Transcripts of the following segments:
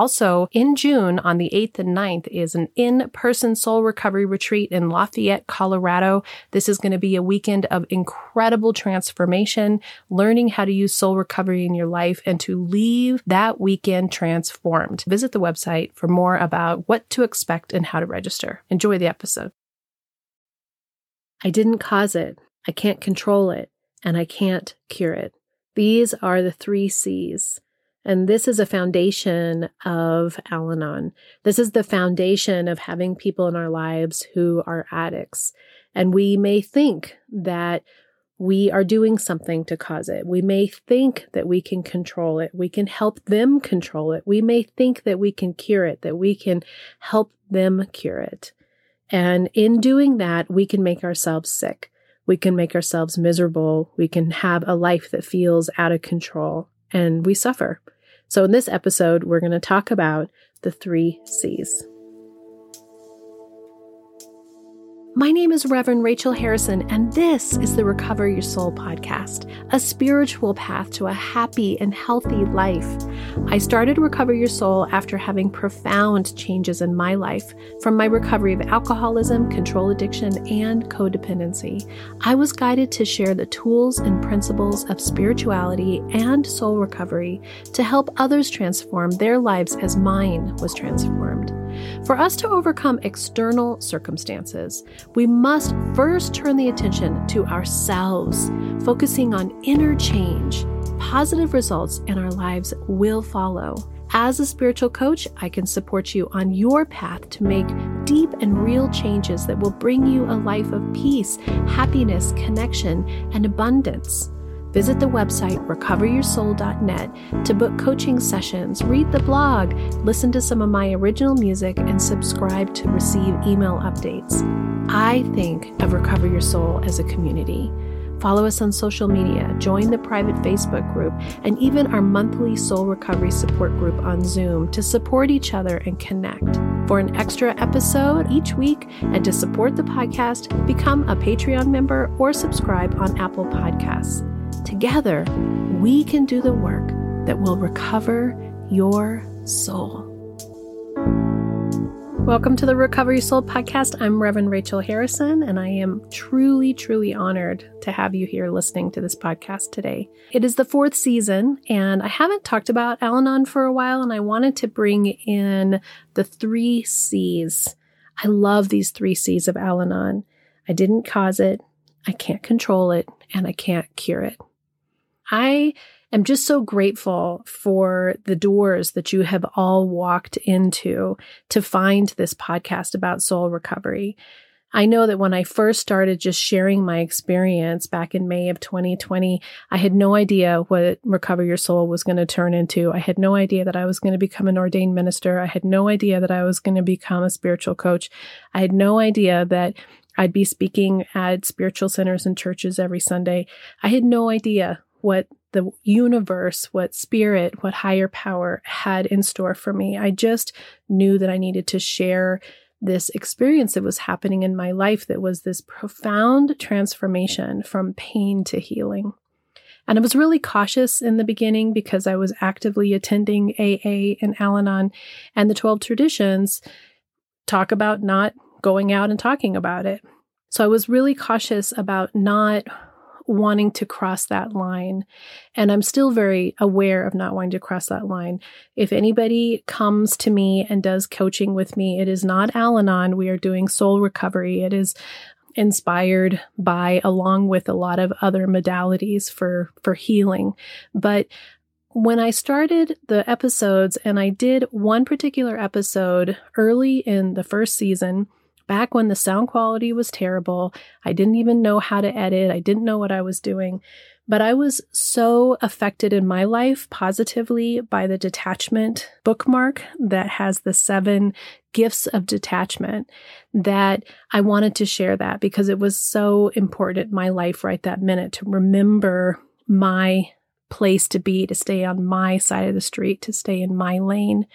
Also, in June on the 8th and 9th is an in person soul Recovery Retreat in Lafayette, Colorado. This is going to be a weekend of incredible transformation, learning how to use soul recovery in your life and to leave that weekend transformed. Visit the website for more about what to expect and how to register. Enjoy the episode. I didn't cause it. I can't control it and I can't cure it. These are the three C's. And this is a foundation of Al Anon. This is the foundation of having people in our lives who are addicts. And we may think that we are doing something to cause it. We may think that we can control it. We can help them control it. We may think that we can cure it, that we can help them cure it. And in doing that, we can make ourselves sick. We can make ourselves miserable. We can have a life that feels out of control and we suffer. So, in this episode, we're going to talk about the three C's. My name is Reverend Rachel Harrison, and this is the Recover Your Soul podcast, a spiritual path to a happy and healthy life. I started Recover Your Soul after having profound changes in my life from my recovery of alcoholism, control addiction, and codependency. I was guided to share the tools and principles of spirituality and soul recovery to help others transform their lives as mine was transformed. For us to overcome external circumstances, we must first turn the attention to ourselves, focusing on inner change. Positive results in our lives will follow. As a spiritual coach, I can support you on your path to make deep and real changes that will bring you a life of peace, happiness, connection, and abundance. Visit the website recoveryoursoul.net to book coaching sessions, read the blog, listen to some of my original music, and subscribe to receive email updates. I think of Recover Your Soul as a community. Follow us on social media, join the private Facebook group, and even our monthly soul recovery support group on Zoom to support each other and connect. For an extra episode each week and to support the podcast, become a Patreon member or subscribe on Apple Podcasts. Together, we can do the work that will recover your soul. Welcome to the Recover Your Soul podcast. I'm Reverend Rachel Harrison, and I am truly, truly honored to have you here listening to this podcast today. It is the fourth season, and I haven't talked about Al Anon for a while, and I wanted to bring in the three C's. I love these three C's of Al Anon. I didn't cause it, I can't control it, and I can't cure it. I am just so grateful for the doors that you have all walked into to find this podcast about soul recovery. I know that when I first started just sharing my experience back in May of 2020, I had no idea what Recover Your Soul was going to turn into. I had no idea that I was going to become an ordained minister. I had no idea that I was going to become a spiritual coach. I had no idea that I'd be speaking at spiritual centers and churches every Sunday. I had no idea what the universe, what spirit, what higher power had in store for me. I just knew that I needed to share this experience that was happening in my life that was this profound transformation from pain to healing. And I was really cautious in the beginning because I was actively attending AA and Al Anon, and the 12 traditions talk about not going out and talking about it. So I was really cautious about not wanting to cross that line. And I'm still very aware of not wanting to cross that line. If anybody comes to me and does coaching with me, it is not Al Anon. We are doing soul recovery. It is inspired by along with a lot of other modalities for for healing but when I started the episodes, and I did one particular episode early in the first season, back when the sound quality was terrible. I didn't even know how to edit, I didn't know what I was doing. But I was so affected in my life positively by the detachment bookmark that has the seven gifts of detachment that I wanted to share that because it was so important in my life right that minute to remember my place to be, to stay on my side of the street, to stay in my lane.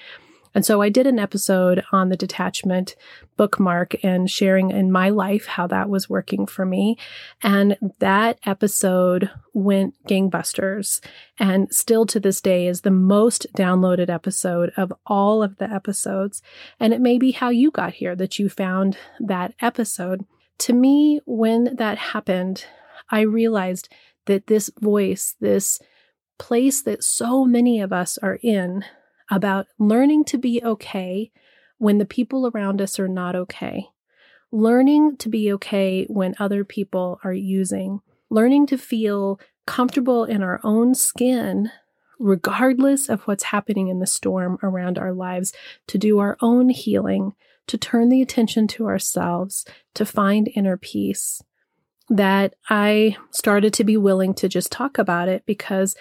And so I did an episode on the detachment bookmark and sharing in my life how that was working for me. And that episode went gangbusters and still to this day is the most downloaded episode of all of the episodes. And it may be how you got here that you found that episode. To me, when that happened, I realized that this voice, this place that so many of us are in, about learning to be okay when the people around us are not okay, learning to be okay when other people are using, learning to feel comfortable in our own skin, regardless of what's happening in the storm around our lives, to do our own healing, to turn the attention to ourselves, to find inner peace. That I started to be willing to just talk about it because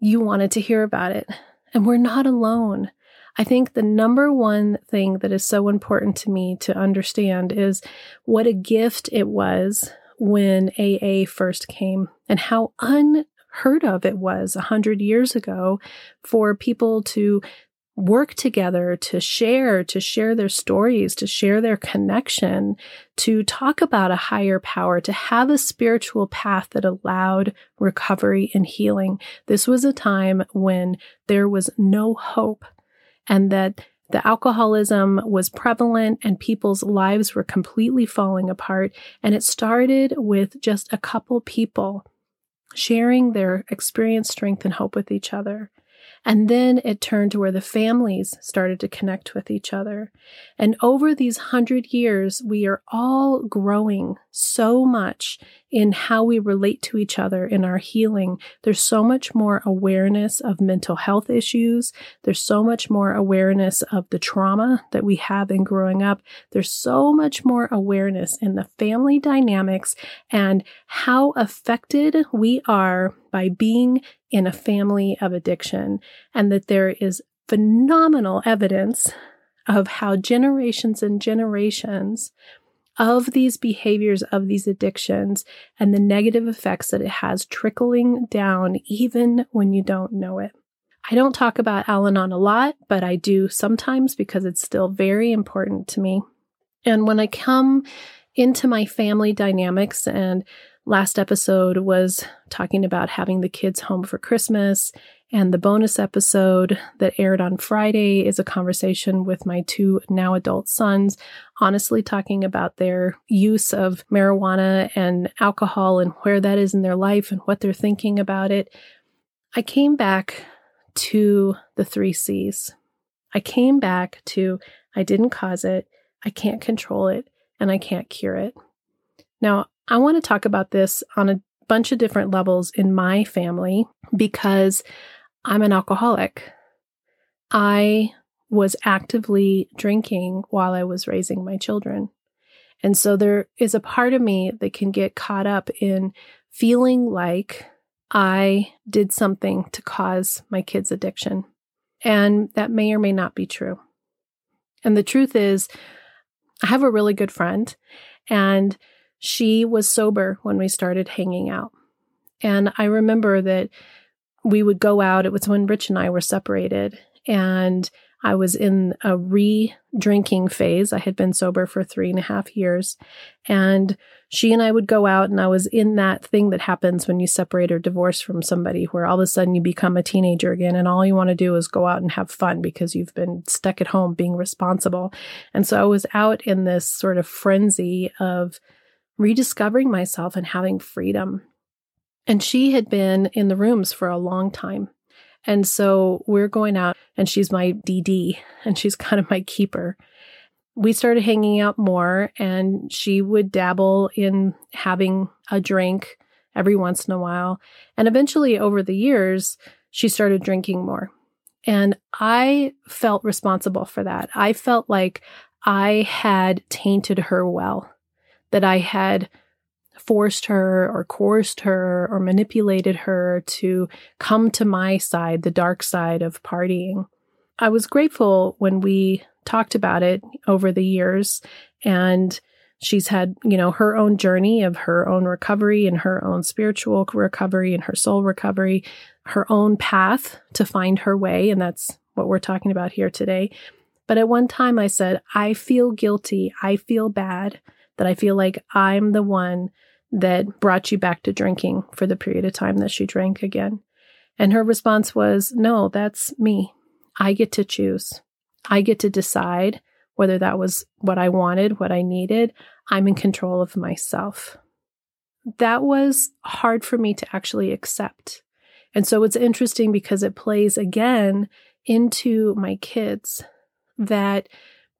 you wanted to hear about it. And we're not alone. I think the number one thing that is so important to me to understand is what a gift it was when AA first came and how unheard of it was a hundred years ago for people to work together to share, to share their stories, to share their connection, to talk about a higher power, to have a spiritual path that allowed recovery and healing. This was a time when there was no hope and that the alcoholism was prevalent and people's lives were completely falling apart. And it started with just a couple people sharing their experience, strength, and hope with each other. And then it turned to where the families started to connect with each other. And over these hundred years, we are all growing so much in how we relate to each other in our healing. There's so much more awareness of mental health issues. There's so much more awareness of the trauma that we have in growing up. There's so much more awareness in the family dynamics and how affected we are by being in a family of addiction, and that there is phenomenal evidence of how generations and generations of these behaviors, of these addictions, and the negative effects that it has trickling down even when you don't know it. I don't talk about Al Anon a lot, but I do sometimes because it's still very important to me. And when I come into my family dynamics and last episode was talking about having the kids home for Christmas. And the bonus episode that aired on Friday is a conversation with my two now adult sons, honestly talking about their use of marijuana and alcohol and where that is in their life and what they're thinking about it. I came back to the three C's. I came back to I didn't cause it, I can't control it, and I can't cure it. Now, I want to talk about this on a bunch of different levels in my family because I'm an alcoholic. I was actively drinking while I was raising my children. And so there is a part of me that can get caught up in feeling like I did something to cause my kids' addiction. And that may or may not be true. And the truth is, I have a really good friend, and she was sober when we started hanging out. And I remember that we would go out. It was when Rich and I were separated, and I was in a re drinking phase. I had been sober for three and a half years. And she and I would go out, and I was in that thing that happens when you separate or divorce from somebody, where all of a sudden you become a teenager again, and all you want to do is go out and have fun because you've been stuck at home being responsible. And so I was out in this sort of frenzy of rediscovering myself and having freedom. And she had been in the rooms for a long time. And so we're going out, and she's my DD, and she's kind of my keeper. We started hanging out more, and she would dabble in having a drink every once in a while. And eventually, over the years, she started drinking more. And I felt responsible for that. I felt like I had tainted her well that I had forced her or coerced her or manipulated her to come to my side, the dark side of partying. I was grateful when we talked about it over the years and she's had, you know, her own journey of her own recovery and her own spiritual recovery and her soul recovery, her own path to find her way. And that's what we're talking about here today. But at one time I said, I feel guilty. I feel bad that I feel like I'm the one that brought you back to drinking for the period of time that she drank again. And her response was, No, that's me. I get to choose. I get to decide whether that was what I wanted, what I needed. I'm in control of myself. That was hard for me to actually accept. And so it's interesting because it plays again into my kids that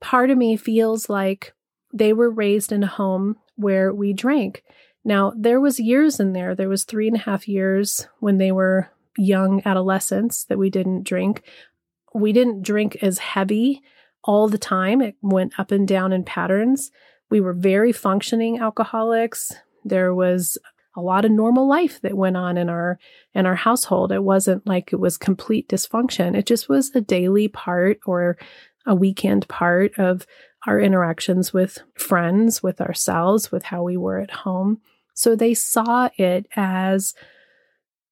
part of me feels like they were raised in a home where we drank. Now, there was years in there. There was three and a half years when they were young adolescents that we didn't drink. We didn't drink as heavy all the time. It went up and down in patterns. We were very functioning alcoholics. There was a lot of normal life that went on in our in our household. It wasn't like it was complete dysfunction. It just was a daily part or a weekend part of our interactions with friends, with ourselves, with how we were at home. So they saw it as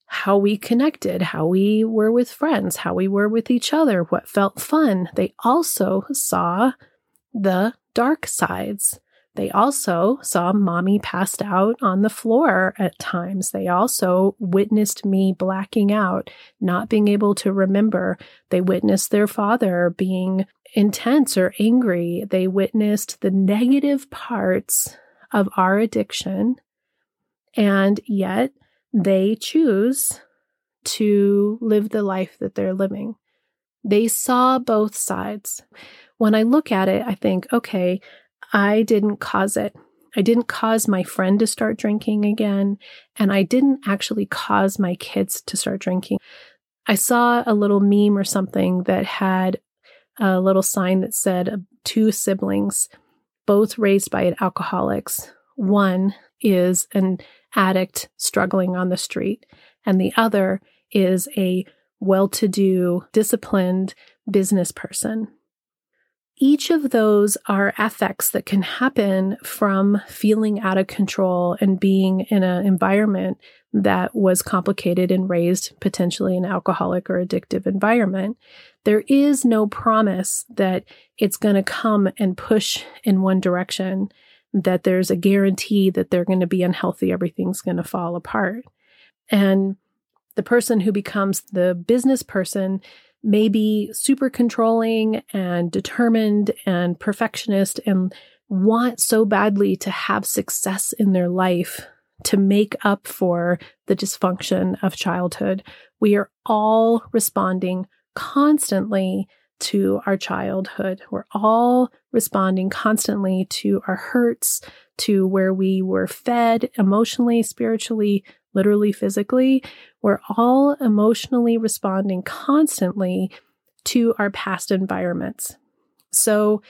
how we connected, how we were with friends, how we were with each other, what felt fun. They also saw the dark sides. They also saw mommy passed out on the floor at times. They also witnessed me blacking out, not being able to remember. They witnessed their father being intense or angry. They witnessed the negative parts of our addiction. And yet they choose to live the life that they're living. They saw both sides. When I look at it, I think, okay, I didn't cause it. I didn't cause my friend to start drinking again, and I didn't actually cause my kids to start drinking. I saw a little meme or something that had a little sign that said uh, two siblings, both raised by alcoholics. One is an addict struggling on the street, and the other is a well to do, disciplined business person. Each of those are effects that can happen from feeling out of control and being in an environment that was complicated and raised potentially in an alcoholic or addictive environment. There is no promise that it's going to come and push in one direction that there's a guarantee that they're going to be unhealthy, everything's going to fall apart. And the person who becomes the business person may be super controlling and determined and perfectionist and want so badly to have success in their life to make up for the dysfunction of childhood. We are all responding constantly to our childhood. We're all responding constantly to our hurts, to where we were fed emotionally, spiritually, literally, physically. We're all emotionally responding constantly to our past environments. So,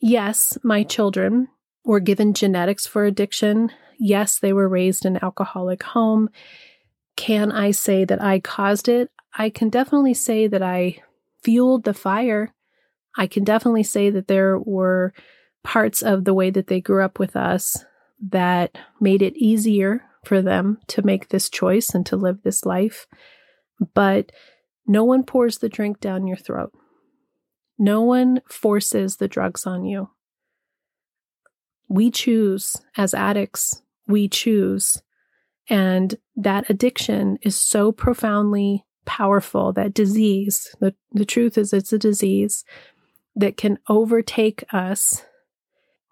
yes, my children were given genetics for addiction. Yes, they were raised in an alcoholic home. Can I say that I caused it? I can definitely say that I fueled the fire. I can definitely say that there were parts of the way that they grew up with us that made it easier for them to make this choice and to live this life. But no one pours the drink down your throat. No one forces the drugs on you. We choose as addicts, we choose. And that addiction is so profoundly powerful, that disease, the, the truth is it's a disease that can overtake us.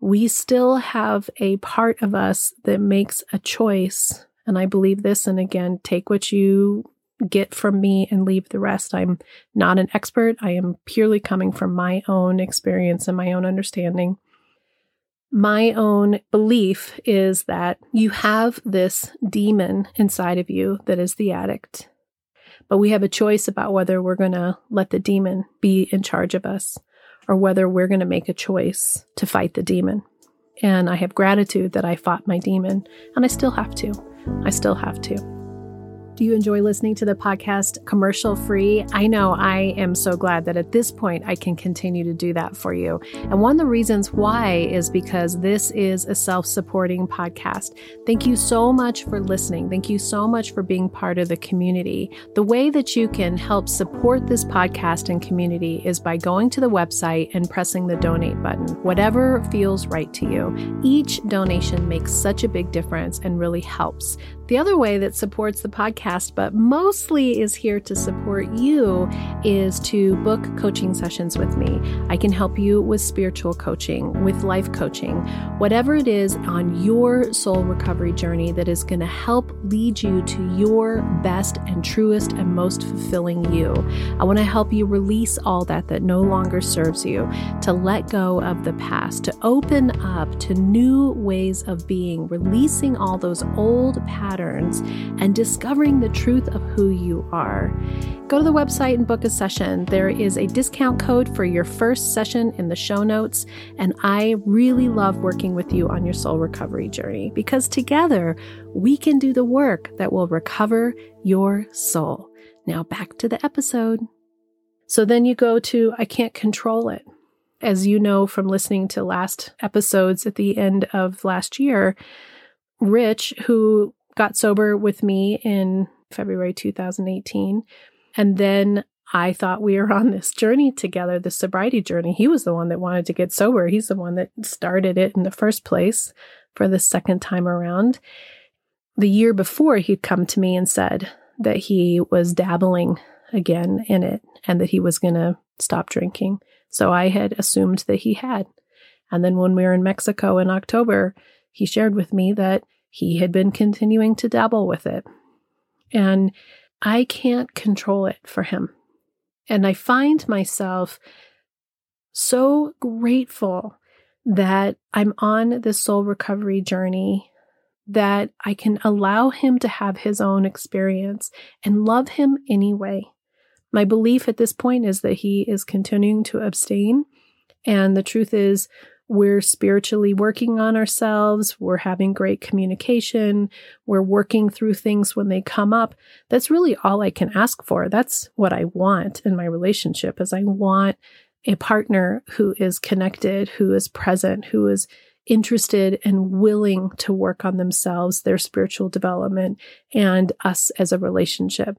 We still have a part of us that makes a choice. And I believe this. And again, take what you get from me and leave the rest. I'm not an expert. I am purely coming from my own experience and my own understanding. My own belief is that you have this demon inside of you that is the addict. But we have a choice about whether we're going to let the demon be in charge of us or whether we're going to make a choice to fight the demon. And I have gratitude that I fought my demon, and I still have to. I still have to. Do you enjoy listening to the podcast commercial free? I know I am so glad that at this point I can continue to do that for you. And one of the reasons why is because this is a self supporting podcast. Thank you so much for listening. Thank you so much for being part of the community. The way that you can help support this podcast and community is by going to the website and pressing the donate button, whatever feels right to you. Each donation makes such a big difference and really helps. The other way that supports the podcast, but mostly is here to support you, is to book coaching sessions with me. I can help you with spiritual coaching, with life coaching, whatever it is on your soul recovery journey that is going to help lead you to your best and truest and most fulfilling you. I want to help you release all that that no longer serves you, to let go of the past, to open up to new ways of being, releasing all those old patterns patterns and discovering the truth of who you are. Go to the website and book a session. There is a discount code for your first session in the show notes. And I really love working with you on your soul recovery journey because together we can do the work that will recover your soul. Now back to the episode. So then you go to I can't control it. As you know from listening to last episodes at the end of last year, Rich, who got sober with me in February 2018. And then I thought we were on this journey together, this sobriety journey. He was the one that wanted to get sober. He's the one that started it in the first place for the second time around. The year before, he'd come to me and said that he was dabbling again in it and that he was going to stop drinking. So I had assumed that he had. And then when we were in Mexico in October, he shared with me that he had been continuing to dabble with it. And I can't control it for him. And I find myself so grateful that I'm on this soul recovery journey, that I can allow him to have his own experience and love him anyway. My belief at this point is that he is continuing to abstain. And the truth is, we're spiritually working on ourselves. We're having great communication. We're working through things when they come up. That's really all I can ask for. That's what I want in my relationship is I want a partner who is connected, who is present, who is interested and willing to work on themselves, their spiritual development, and us as a relationship.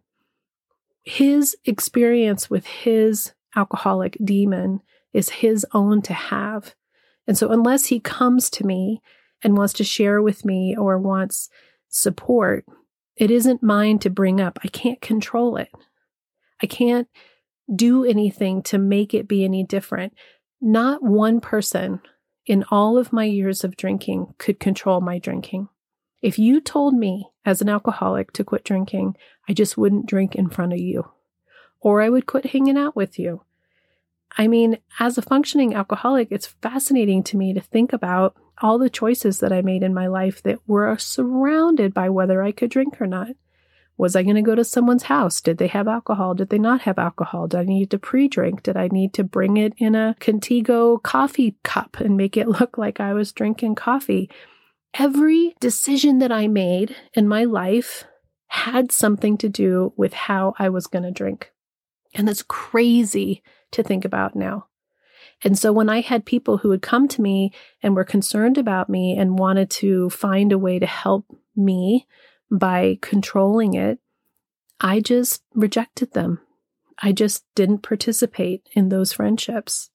His experience with his alcoholic demon is his own to have. And so, unless he comes to me and wants to share with me or wants support, it isn't mine to bring up. I can't control it. I can't do anything to make it be any different. Not one person in all of my years of drinking could control my drinking. If you told me as an alcoholic to quit drinking, I just wouldn't drink in front of you, or I would quit hanging out with you, I mean, as a functioning alcoholic, it's fascinating to me to think about all the choices that I made in my life that were surrounded by whether I could drink or not. Was I going to go to someone's house? Did they have alcohol? Did they not have alcohol? Did I need to pre drink? Did I need to bring it in a Contigo coffee cup and make it look like I was drinking coffee? Every decision that I made in my life had something to do with how I was going to drink. And that's crazy to think about now. And so when I had people who would come to me and were concerned about me and wanted to find a way to help me by controlling it, I just rejected them. I just didn't participate in those friendships.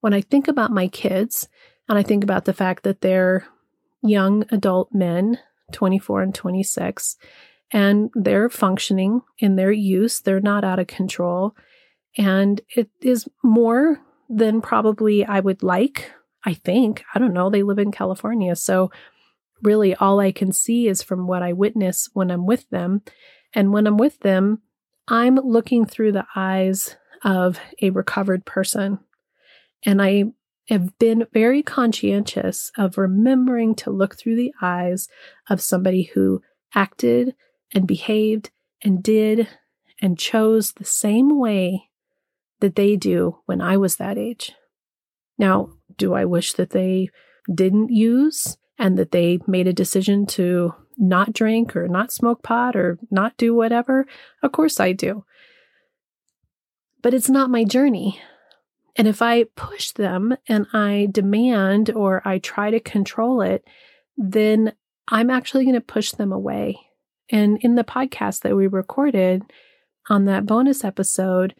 When I think about my kids and I think about the fact that they're young adult men, 24 and 26, and they're functioning in their use, they're not out of control. And it is more than probably I would like. I think. I don't know. They live in California. So, really, all I can see is from what I witness when I'm with them. And when I'm with them, I'm looking through the eyes of a recovered person. And I have been very conscientious of remembering to look through the eyes of somebody who acted and behaved and did and chose the same way that they do when I was that age. Now, do I wish that they didn't use and that they made a decision to not drink or not smoke pot or not do whatever? Of course I do. But it's not my journey. And if I push them and I demand or I try to control it, then I'm actually going to push them away. And in the podcast that we recorded on that bonus episode,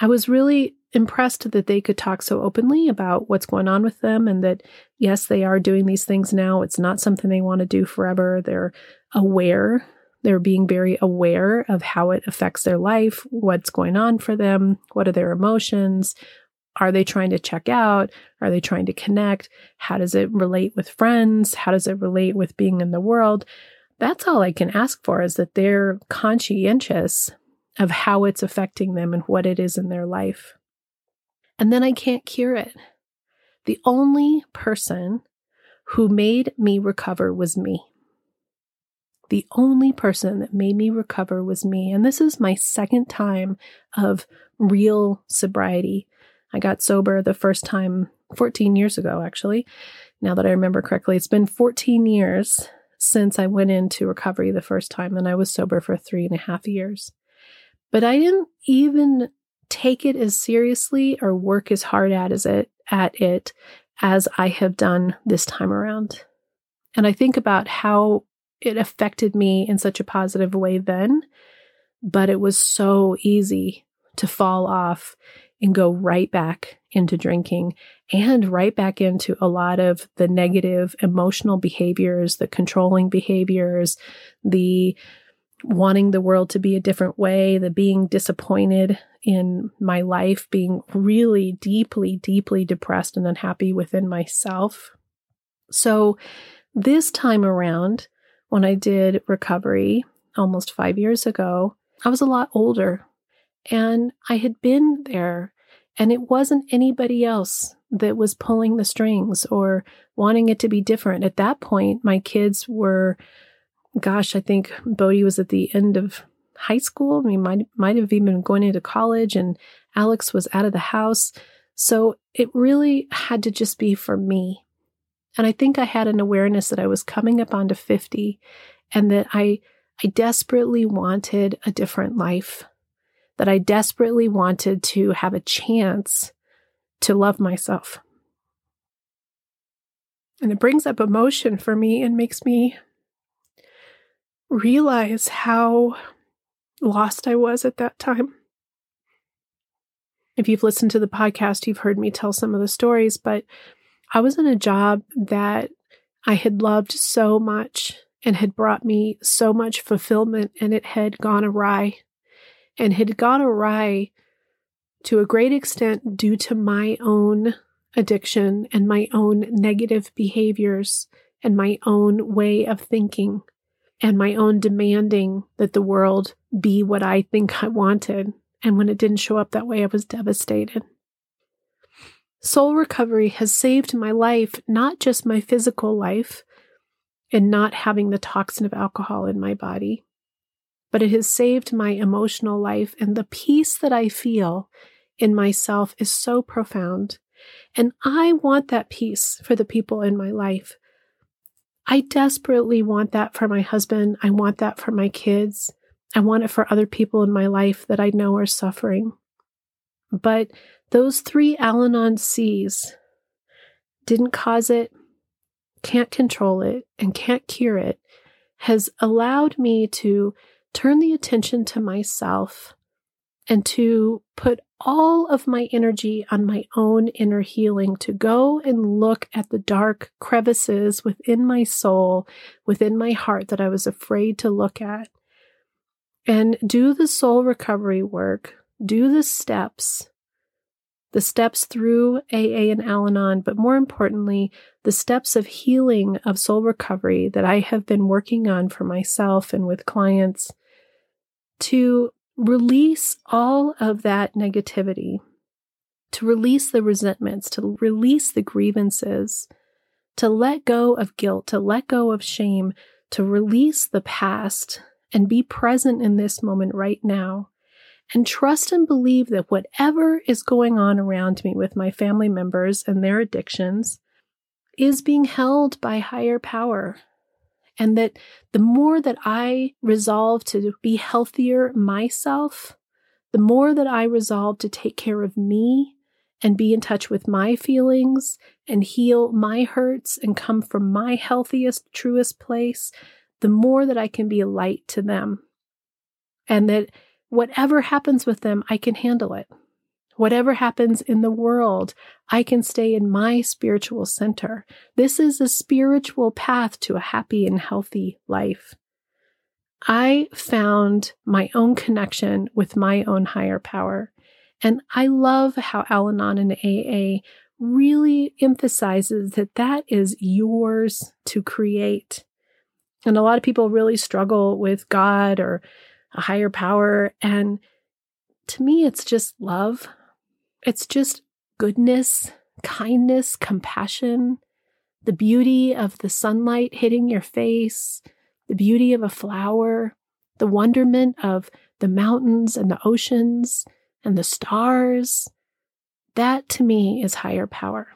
I was really impressed that they could talk so openly about what's going on with them and that, yes, they are doing these things now. It's not something they want to do forever. They're aware. They're being very aware of how it affects their life, what's going on for them, what are their emotions. Are they trying to check out? Are they trying to connect? How does it relate with friends? How does it relate with being in the world? That's all I can ask for is that they're conscientious of how it's affecting them and what it is in their life. And then I can't cure it. The only person who made me recover was me. The only person that made me recover was me. And this is my second time of real sobriety. I got sober the first time 14 years ago, actually. Now that I remember correctly, it's been 14 years since I went into recovery the first time, and I was sober for three and a half years. But I didn't even take it as seriously or work as hard at as it at it as I have done this time around. And I think about how it affected me in such a positive way then, but it was so easy to fall off and go right back into drinking and right back into a lot of the negative emotional behaviors, the controlling behaviors, the wanting the world to be a different way, the being disappointed in my life, being really deeply, deeply depressed and unhappy within myself. So, this time around, when I did recovery almost five years ago, I was a lot older and I had been there, and it wasn't anybody else that was pulling the strings or wanting it to be different. At that point, my kids were gosh, I think Bodie was at the end of high school. I mean, might might have even been going into college, and Alex was out of the house. So it really had to just be for me. And I think I had an awareness that I was coming up onto 50 and that I I desperately wanted a different life. That I desperately wanted to have a chance to love myself. And it brings up emotion for me and makes me realize how lost I was at that time. If you've listened to the podcast, you've heard me tell some of the stories, but I was in a job that I had loved so much and had brought me so much fulfillment, and it had gone awry. And had gone awry to a great extent due to my own addiction and my own negative behaviors and my own way of thinking and my own demanding that the world be what I think I wanted. And when it didn't show up that way, I was devastated. Soul recovery has saved my life, not just my physical life and not having the toxin of alcohol in my body, but it has saved my emotional life. And the peace that I feel in myself is so profound. And I want that peace for the people in my life. I desperately want that for my husband. I want that for my kids. I want it for other people in my life that I know are suffering. But those three Al Anon C's didn't cause it, can't control it, and can't cure it, has allowed me to turn the attention to myself and to put all of my energy on my own inner healing, to go and look at the dark crevices within my soul, within my heart that I was afraid to look at, and do the soul recovery work, do the steps, the steps through AA and Al Anon, but more importantly, the steps of healing of soul recovery that I have been working on for myself and with clients to release all of that negativity, to release the resentments, to release the grievances, to let go of guilt, to let go of shame, to release the past and be present in this moment right now. And trust and believe that whatever is going on around me with my family members and their addictions, is being held by higher power. And that the more that I resolve to be healthier myself, the more that I resolve to take care of me and be in touch with my feelings and heal my hurts and come from my healthiest, truest place, the more that I can be a light to them. And that whatever happens with them, I can handle it. Whatever happens in the world, I can stay in my spiritual center. This is a spiritual path to a happy and healthy life. I found my own connection with my own higher power. And I love how Al Anon and AA really emphasizes that that is yours to create. And a lot of people really struggle with God or a higher power. And to me, it's just love. It's just goodness, kindness, compassion, the beauty of the sunlight hitting your face, the beauty of a flower, the wonderment of the mountains and the oceans and the stars. That to me is higher power.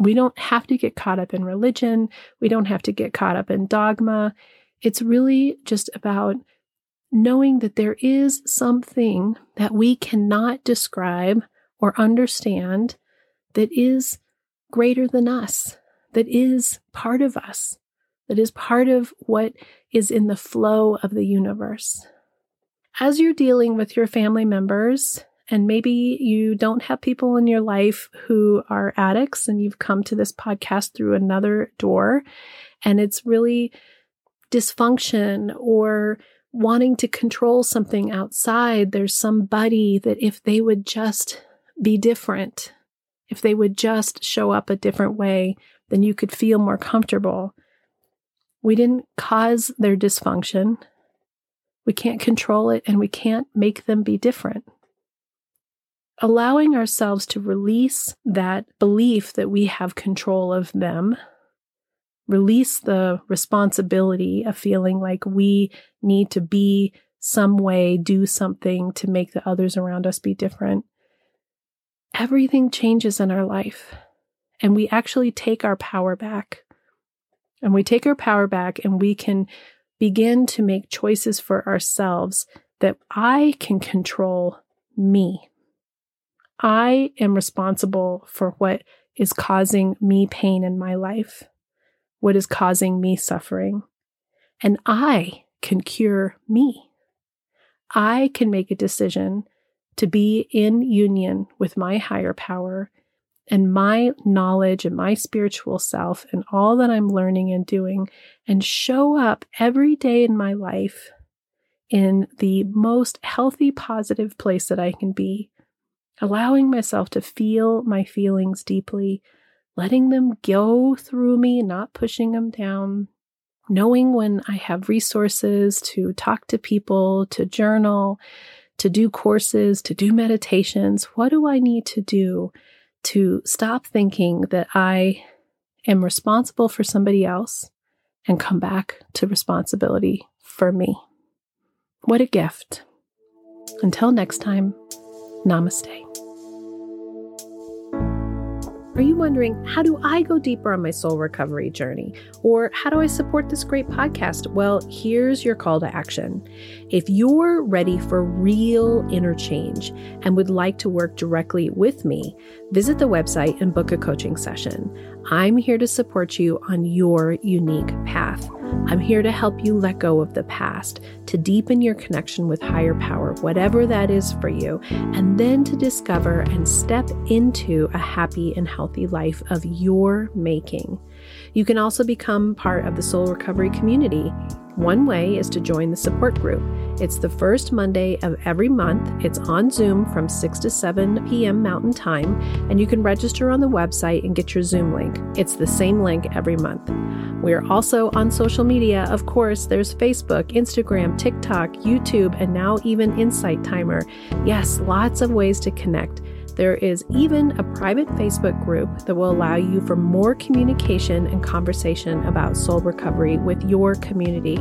We don't have to get caught up in religion. We don't have to get caught up in dogma. It's really just about knowing that there is something that we cannot describe or understand that is greater than us, that is part of us, that is part of what is in the flow of the universe. As you're dealing with your family members, and maybe you don't have people in your life who are addicts, and you've come to this podcast through another door, and it's really dysfunction or wanting to control something outside. There's somebody that if they would just be different, if they would just show up a different way, then you could feel more comfortable. We didn't cause their dysfunction. We can't control it and we can't make them be different. Allowing ourselves to release that belief that we have control of them, release the responsibility of feeling like we need to be some way, do something to make the others around us be different. Everything changes in our life, and we actually take our power back. And we take our power back and we can begin to make choices for ourselves that I can control me. I am responsible for what is causing me pain in my life, what is causing me suffering. And I can cure me. I can make a decision to be in union with my higher power and my knowledge and my spiritual self and all that I'm learning and doing and show up every day in my life in the most healthy, positive place that I can be, allowing myself to feel my feelings deeply, letting them go through me, not pushing them down, knowing when I have resources to talk to people, to journal, to do courses, to do meditations. What do I need to do to stop thinking that I am responsible for somebody else and come back to responsibility for me. What a gift. Until next time, namaste. Are you wondering, how do I go deeper on my soul recovery journey? Or how do I support this great podcast? Well, here's your call to action. If you're ready for real interchange and would like to work directly with me, visit the website and book a coaching session. I'm here to support you on your unique path. I'm here to help you let go of the past, to deepen your connection with higher power, whatever that is for you, and then to discover and step into a happy and healthy life of your making. You can also become part of the Soul Recovery community. One way is to join the support group. It's the first Monday of every month. It's on Zoom from 6 to 7 p.m. Mountain Time, and you can register on the website and get your Zoom link. It's the same link every month. We are also on social media. Of course, there's Facebook, Instagram, TikTok, YouTube, and now even Insight Timer. Yes, lots of ways to connect. There is even a private Facebook group that will allow you for more communication and conversation about soul recovery with your community.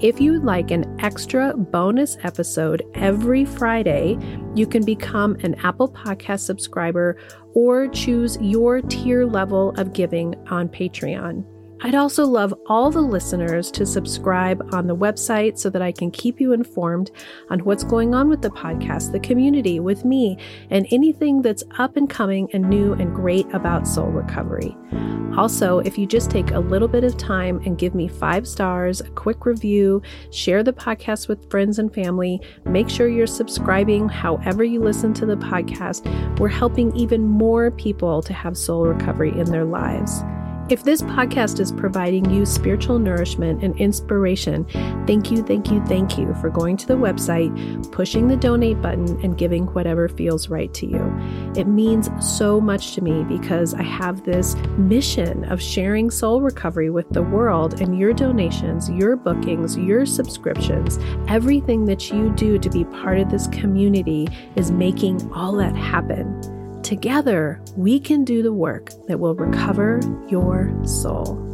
If you would like an extra bonus episode every Friday, you can become an Apple Podcast subscriber or choose your tier level of giving on Patreon. I'd also love all the listeners to subscribe on the website so that I can keep you informed on what's going on with the podcast, the community, with me, and anything that's up and coming and new and great about soul recovery. Also, if you just take a little bit of time and give me five stars, a quick review, share the podcast with friends and family, make sure you're subscribing however you listen to the podcast, we're helping even more people to have soul recovery in their lives. If this podcast is providing you spiritual nourishment and inspiration, thank you, thank you, thank you for going to the website, pushing the donate button, and giving whatever feels right to you. It means so much to me because I have this mission of sharing soul recovery with the world, and your donations, your bookings, your subscriptions, everything that you do to be part of this community is making all that happen. Together, we can do the work that will recover your soul.